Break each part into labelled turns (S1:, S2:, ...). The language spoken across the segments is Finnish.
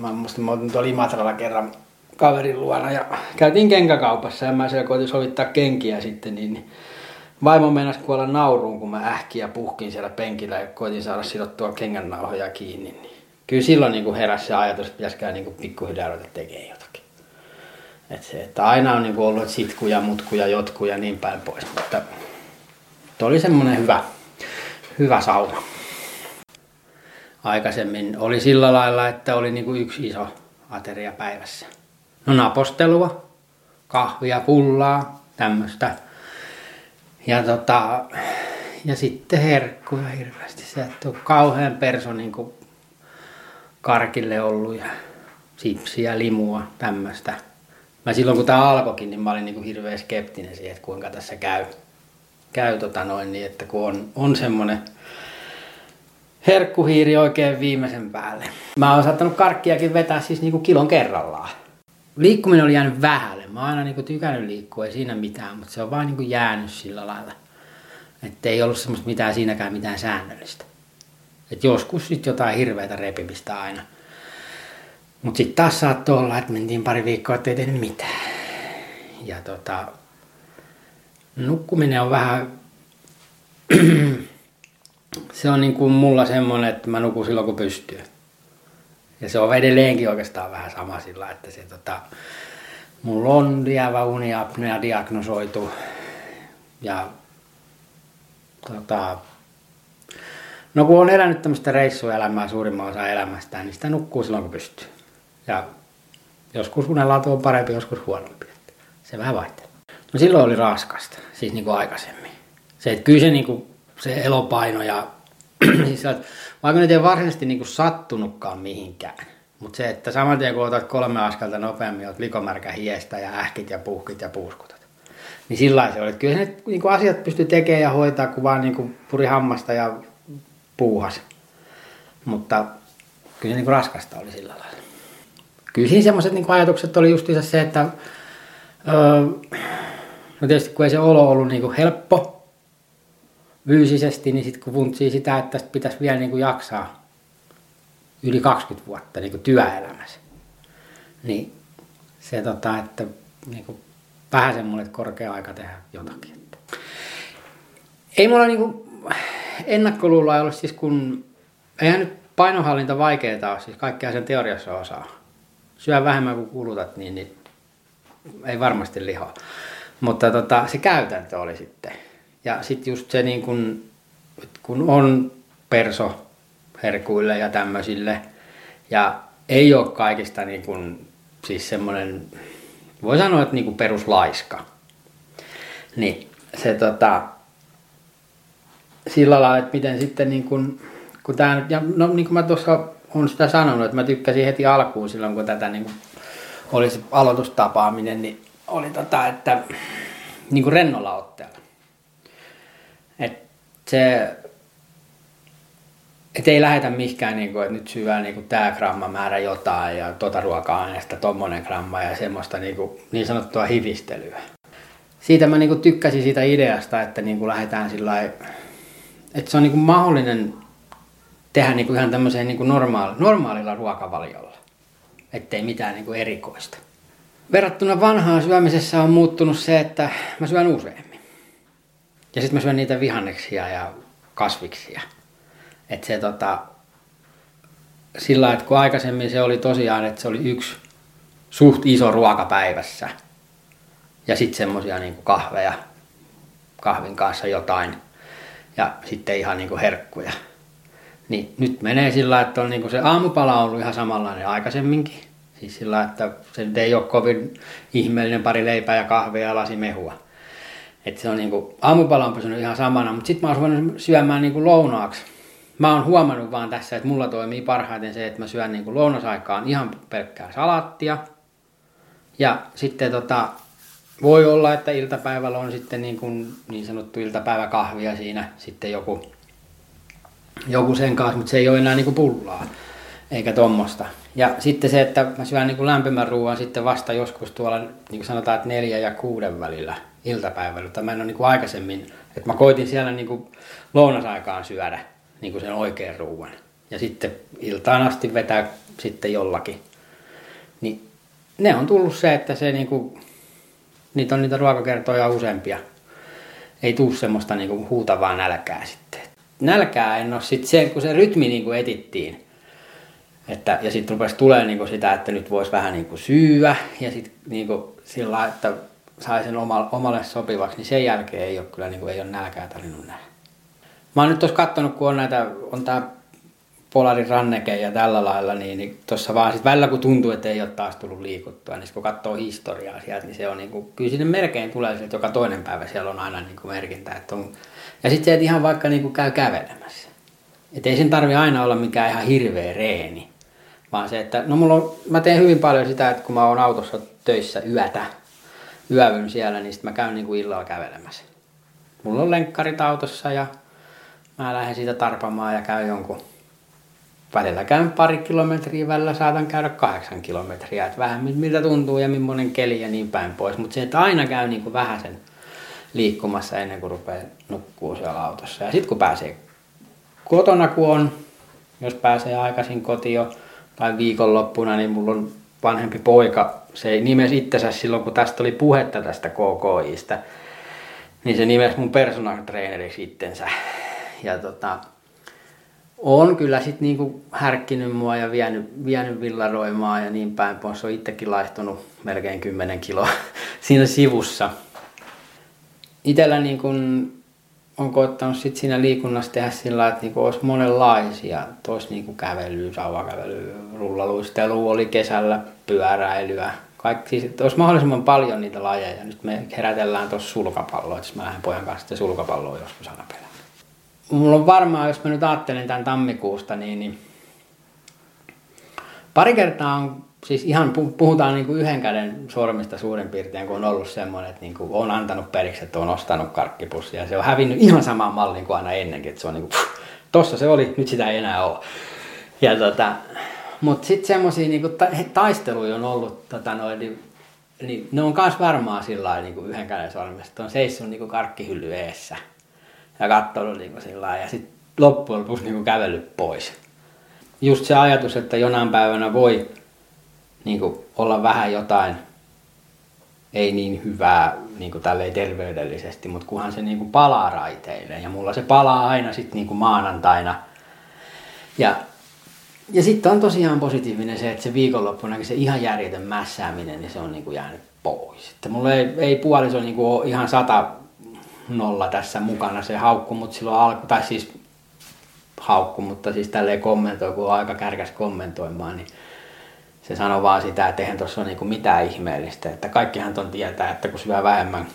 S1: mä muistin, mä olin tuolla Imatralla kerran kaverin luona ja käytiin kenkäkaupassa ja mä siellä koitin sovittaa kenkiä sitten, niin, vaimo meinasi kuolla nauruun, kun mä ähkin ja puhkin siellä penkillä ja koitin saada sidottua kengännauhoja kiinni. Niin kyllä silloin niin heräsi se ajatus, että pitäisikö niin pikkuhiljaa ruveta tekemään jotakin. Et se, että aina on niin ollut sitkuja, mutkuja, jotkuja niin päin pois, mutta oli semmoinen hyvä, hyvä sauna. Aikaisemmin oli sillä lailla, että oli niin kuin yksi iso ateria päivässä. No napostelua, kahvia, pullaa, tämmöistä. Ja, tota, ja sitten herkkuja hirveästi. Se on kauhean perso niin kuin karkille ollut ja sipsiä, limua, tämmöistä. Mä silloin kun tämä alkoikin, niin mä olin niin kuin hirveän skeptinen siihen, että kuinka tässä käy. Käy tota noin, niin että kun on, on semmoinen herkkuhiiri oikein viimeisen päälle. Mä oon saattanut karkkiakin vetää siis niinku kilon kerrallaan. Liikkuminen oli jäänyt vähälle. Mä oon aina niinku tykännyt liikkua, ei siinä mitään, mutta se on vaan niinku jäänyt sillä lailla. Että ei ollut semmoista mitään siinäkään mitään säännöllistä. Et joskus sitten jotain hirveätä repimistä aina. Mutta sitten taas saattoi olla, että mentiin pari viikkoa, ettei tehnyt mitään. Ja tota, nukkuminen on vähän se on niin kuin mulla semmoinen, että mä nukun silloin kun pystyy. Ja se on edelleenkin oikeastaan vähän sama sillä, että se tota, mulla on lievä uniapnea diagnosoitu ja tota, no kun on elänyt tämmöistä reissuelämää suurimman osa elämästään, niin sitä nukkuu silloin kun pystyy. Ja joskus unenlaatu on parempi, joskus huonompi. Se vähän vaihtelee. No silloin oli raskasta, siis niin kuin aikaisemmin. Se, että kyllä se, niin kuin, se elopaino ja siis että, vaikka nyt ei varsinaisesti niin kuin sattunutkaan mihinkään, mutta se, että saman tien kun otat kolme askelta nopeammin, olet likomärkä hiestä ja ähkit ja puhkit ja puuskutat. Niin sillä se oli. Kyllä se niin kuin asiat pystyi tekemään ja hoitaa, kun vaan niin kuin puri hammasta ja puuhas. Mutta kyllä se niin kuin raskasta oli sillä lailla. Kyllä siinä semmoiset niin ajatukset oli justiinsa se, että öö, no tietysti kun ei se olo ollut niin kuin helppo, fyysisesti, niin sitten kun funtsii sitä, että tästä pitäisi vielä niin kuin jaksaa yli 20 vuotta niin kuin työelämässä, niin se, tota, että niin kuin vähän semmoinen korkea aika tehdä jotakin. Että. Ei mulla niin kuin ennakkoluulla ollut siis kun, eihän nyt painohallinta vaikeaa ole, siis kaikkea sen teoriassa osaa. Syö vähemmän kuin kulutat, niin, niin ei varmasti lihoa. Mutta tota, se käytäntö oli sitten ja sitten just se, niin kun, kun on perso herkuille ja tämmöisille, ja ei ole kaikista niin kun, siis semmoinen, voi sanoa, että niin kuin peruslaiska. Niin se tota, sillä lailla, että miten sitten niin kun, kun tämä, ja no niin kuin mä tuossa on sitä sanonut, että mä tykkäsin heti alkuun silloin, kun tätä niin kuin oli se aloitustapaaminen, niin oli tota, että niin kuin rennolla otteella se, et ei lähetä mihinkään, niin kuin, että nyt syvää niin tämä gramma määrä jotain ja tota ruoka-aineesta tommonen gramma ja semmoista niin, kuin, niin sanottua hivistelyä. Siitä mä niin kuin, tykkäsin siitä ideasta, että niin kuin lähdetään sillä että se on niin kuin, mahdollinen tehdä niin kuin, ihan tämmöiseen niin kuin normaali, normaalilla ruokavaliolla. Ettei mitään niin kuin, erikoista. Verrattuna vanhaan syömisessä on muuttunut se, että mä syön usein. Ja sitten mä syön niitä vihanneksia ja kasviksia. Että se tota, sillä että kun aikaisemmin se oli tosiaan, että se oli yksi suht iso ruoka päivässä. Ja sitten semmosia niinku kahveja, kahvin kanssa jotain. Ja sitten ihan niinku herkkuja. Niin nyt menee sillä että on niinku se aamupala on ollut ihan samanlainen aikaisemminkin. Siis sillä että se ei ole kovin ihmeellinen pari leipää ja kahvia ja lasi mehua että se on niinku, aamupala on pysynyt ihan samana, mutta sitten mä oon ruvennut syömään niinku lounaaksi. Mä oon huomannut vaan tässä, että mulla toimii parhaiten se, että mä syön niinku lounasaikaan ihan pelkkää salattia. Ja sitten tota, voi olla, että iltapäivällä on sitten niin, kuin niin sanottu iltapäiväkahvia siinä sitten joku, joku sen kanssa, mutta se ei ole enää niin kuin pullaa eikä tuommoista. Ja sitten se, että mä syön niin kuin lämpimän ruoan sitten vasta joskus tuolla, niin kuin sanotaan, että neljä ja kuuden välillä iltapäivällä. Mä en ole niin kuin aikaisemmin, että mä koitin siellä niin kuin lounasaikaan syödä niin kuin sen oikean ruoan. Ja sitten iltaan asti vetää sitten jollakin. Niin ne on tullut se, että se niinku, niitä on niitä ruokakertoja useampia. Ei tuu semmoista niinku huutavaa nälkää sitten. Nälkää en ole sitten se, kun se rytmi niinku etittiin. Että, ja sitten rupesi tulee niinku sitä, että nyt voisi vähän niinku syyä ja sitten niinku sillä että sai sen omalle, omalle sopivaksi, niin sen jälkeen ei ole kyllä niinku, ei ole nälkää tarvinnut nähdä. Mä oon nyt tuossa kattonut, kun on näitä, on tää Polarin ranneke ja tällä lailla, niin, niin tuossa vaan sit välillä kun tuntuu, että ei ole taas tullut liikuttua, niin kun katsoo historiaa sieltä, niin se on niin kuin, kyllä sinne melkein tulee että joka toinen päivä siellä on aina niin kuin merkintä. Että on, ja sitten se, että ihan vaikka niin kuin käy kävelemässä. Että ei sen tarvi aina olla mikään ihan hirveä reeni, vaan se, että no mulla on, mä teen hyvin paljon sitä, että kun mä oon autossa töissä yötä, yövyn siellä, niin sitten mä käyn niin kuin illalla kävelemässä. Mulla on lenkkarit autossa ja mä lähden siitä tarpamaan ja käyn jonkun välillä käyn pari kilometriä, välillä saatan käydä kahdeksan kilometriä, että vähän miltä tuntuu ja millainen keli ja niin päin pois. Mutta se, että aina käy niin kuin vähän sen liikkumassa ennen kuin rupeaa nukkuu siellä autossa. Ja sitten kun pääsee kotona, kun on, jos pääsee aikaisin kotiin tai viikonloppuna, niin mulla on vanhempi poika, se ei nimesi itsensä silloin, kun tästä oli puhetta tästä KKIstä, niin se nimesi mun personal traineriksi itsensä. Ja tota, on kyllä sitten niinku härkkinyt mua ja vienyt, vienyt villaroimaa ja niin päin pois. On itsekin laihtunut melkein 10 kiloa siinä sivussa. Itellä niin on koettanut sit siinä liikunnassa tehdä sillä että niinku olisi monenlaisia. Tois niinku kävelyä, sauvakävelyä, rullaluistelu oli kesällä, pyöräilyä. Kaikki, siis, olisi mahdollisimman paljon niitä lajeja. Nyt me herätellään tuossa sulkapalloa, että mä lähden pojan kanssa sulkapalloa joskus aina pelaa mulla on varmaan, jos mä nyt ajattelen tämän tammikuusta, niin, niin pari kertaa on, siis ihan puhutaan niin kuin yhden käden sormista suurin piirtein, kun on ollut semmoinen, että niin kuin on antanut periksi, että on ostanut karkkipussia. Se on hävinnyt ihan samaan malliin kuin aina ennenkin, että se on niin kuin, tossa se oli, nyt sitä ei enää ole. Ja tota, mutta sitten semmoisia niin taisteluja on ollut, tota noin, niin, niin ne on myös varmaan sillä niin yhden käden sormista. On seissyt niin karkkihylly eessä ja katsonut niin sillä ja sitten loppujen lopuksi niin kävellyt pois. Just se ajatus, että jonain päivänä voi niin kuin, olla vähän jotain ei niin hyvää niin kuin tälleen terveydellisesti, mutta kunhan se niin kuin palaa raiteille. Ja mulla se palaa aina sitten niin maanantaina. Ja, ja sitten on tosiaan positiivinen se, että se viikonloppunakin se ihan järjetön mässääminen, niin se on niin kuin jäänyt pois. Että mulla ei, ei puoliso niin kuin ole ihan sata nolla tässä mukana se haukku, mutta silloin alku, tai siis haukku, mutta siis tälleen kommentoi, kun on aika kärkäs kommentoimaan, niin se sanoi vaan sitä, että eihän tuossa ole niinku mitään ihmeellistä. Että kaikkihan ton tietää, että kun syö vähemmän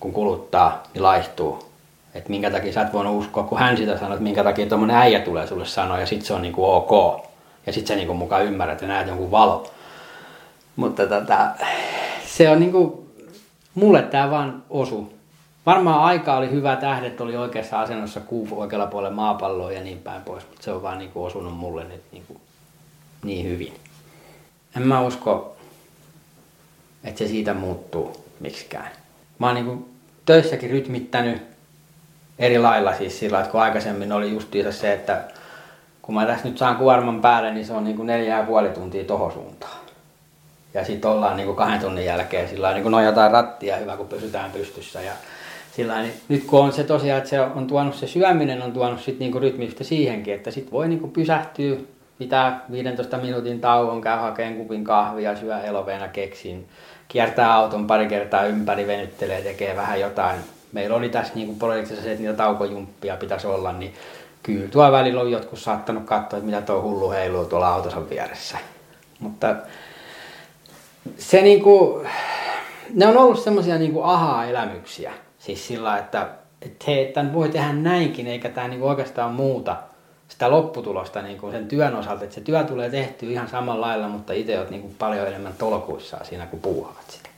S1: kun kuluttaa, niin laihtuu. Että minkä takia sä et voinut uskoa, kun hän sitä sanoi, että minkä takia tuommoinen äijä tulee sulle sanoa ja sitten se on niinku ok. Ja sitten sä niinku mukaan ymmärrät ja näet jonkun valo. Mutta tota, se on niinku, mulle tämä vaan osu Varmaan aika oli hyvä, tähdet oli oikeassa asennossa kuu oikealla puolella maapalloa ja niin päin pois, mutta se on vaan niin kuin osunut mulle nyt niin, kuin niin hyvin. En mä usko, että se siitä muuttuu miksikään. Mä oon niin kuin töissäkin rytmittänyt eri lailla siis sillä, että kun aikaisemmin oli justiinsa se, että kun mä tässä nyt saan kuorman päälle, niin se on niin kuin neljä ja puoli tuntia tohon suuntaan. Ja sitten ollaan niin kuin kahden tunnin jälkeen sillä niin kuin nojataan rattia hyvä, kun pysytään pystyssä. Ja sillä niin nyt kun on se tosiaan, että se on tuonut se syöminen, on tuonut sit niinku rytmistä siihenkin, että sit voi niinku pysähtyä, pitää 15 minuutin tauon, käy hakemaan kupin kahvia, syö eloveena keksin, kiertää auton pari kertaa ympäri, venyttelee, tekee vähän jotain. Meillä oli tässä niinku projektissa se, että niitä taukojumppia pitäisi olla, niin kyllä tuo välillä on jotkut saattanut katsoa, että mitä tuo hullu heiluu tuolla autossa vieressä. Mutta se niinku, ne on ollut semmoisia niinku aha-elämyksiä. Siis sillä, että, että hei, tämän voi tehdä näinkin, eikä tämä niin oikeastaan muuta sitä lopputulosta niin kuin sen työn osalta. Että se työ tulee tehtyä ihan samalla lailla, mutta itse olet niin kuin paljon enemmän tolkuissaan siinä, kun puuhaat sitä.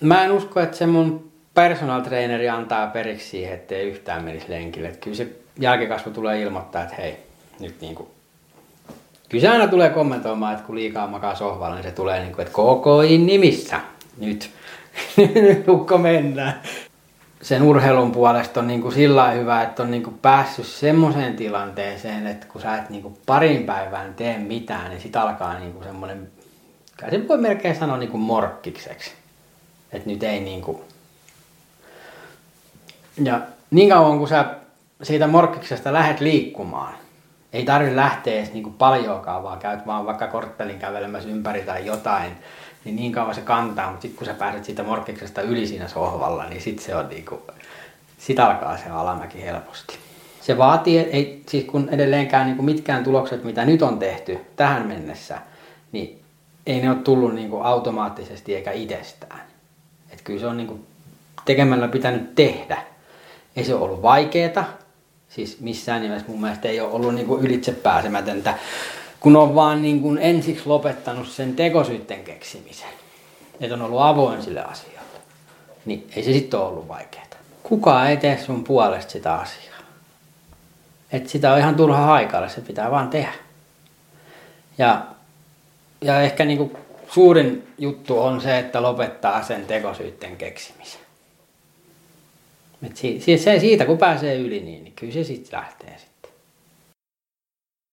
S1: Mä en usko, että se mun personal traineri antaa periksi siihen, ettei yhtään menisi lenkille. Että kyllä se jälkikasvu tulee ilmoittaa, että hei, nyt niin kuin Kyllä se aina tulee kommentoimaan, että kun liikaa makaa sohvalla, niin se tulee niin kuin, että KKIn nimissä. Nyt, nyt mennään sen urheilun puolesta on niin kuin sillä hyvä, että on niin kuin päässyt semmoiseen tilanteeseen, että kun sä et niin kuin parin päivään tee mitään, niin sit alkaa niin kuin semmoinen, kai se voi melkein sanoa niin kuin morkkikseksi. Että nyt ei niin kuin... Ja niin kauan kun sä siitä morkkiksesta lähdet liikkumaan, ei tarvitse lähteä edes niin kuin paljoakaan, vaan käyt vaan vaikka korttelin kävelemässä ympäri tai jotain, niin niin kauan se kantaa, mutta sitten kun sä pääset siitä morkkiksesta yli siinä sohvalla, niin sitten se on niinku, sit alkaa se alamäki helposti. Se vaatii, ei, siis kun edelleenkään niin kuin mitkään tulokset, mitä nyt on tehty tähän mennessä, niin ei ne ole tullut niin kuin automaattisesti eikä itsestään. Et kyllä se on niin kuin tekemällä pitänyt tehdä. Ei se ole ollut vaikeeta, siis missään nimessä mun mielestä ei ole ollut niin kuin ylitse pääsemätöntä kun on vaan niin kuin ensiksi lopettanut sen tekosyytten keksimisen, että on ollut avoin sille asialle, niin ei se sitten ole ollut vaikeaa. Kukaan ei tee sun puolesta sitä asiaa. Että sitä on ihan turha haikailla, se pitää vaan tehdä. Ja, ja ehkä niin kuin suurin juttu on se, että lopettaa sen tekosyytten keksimisen. Et si, se, siitä kun pääsee yli, niin, niin kyllä se sitten lähtee. Sit.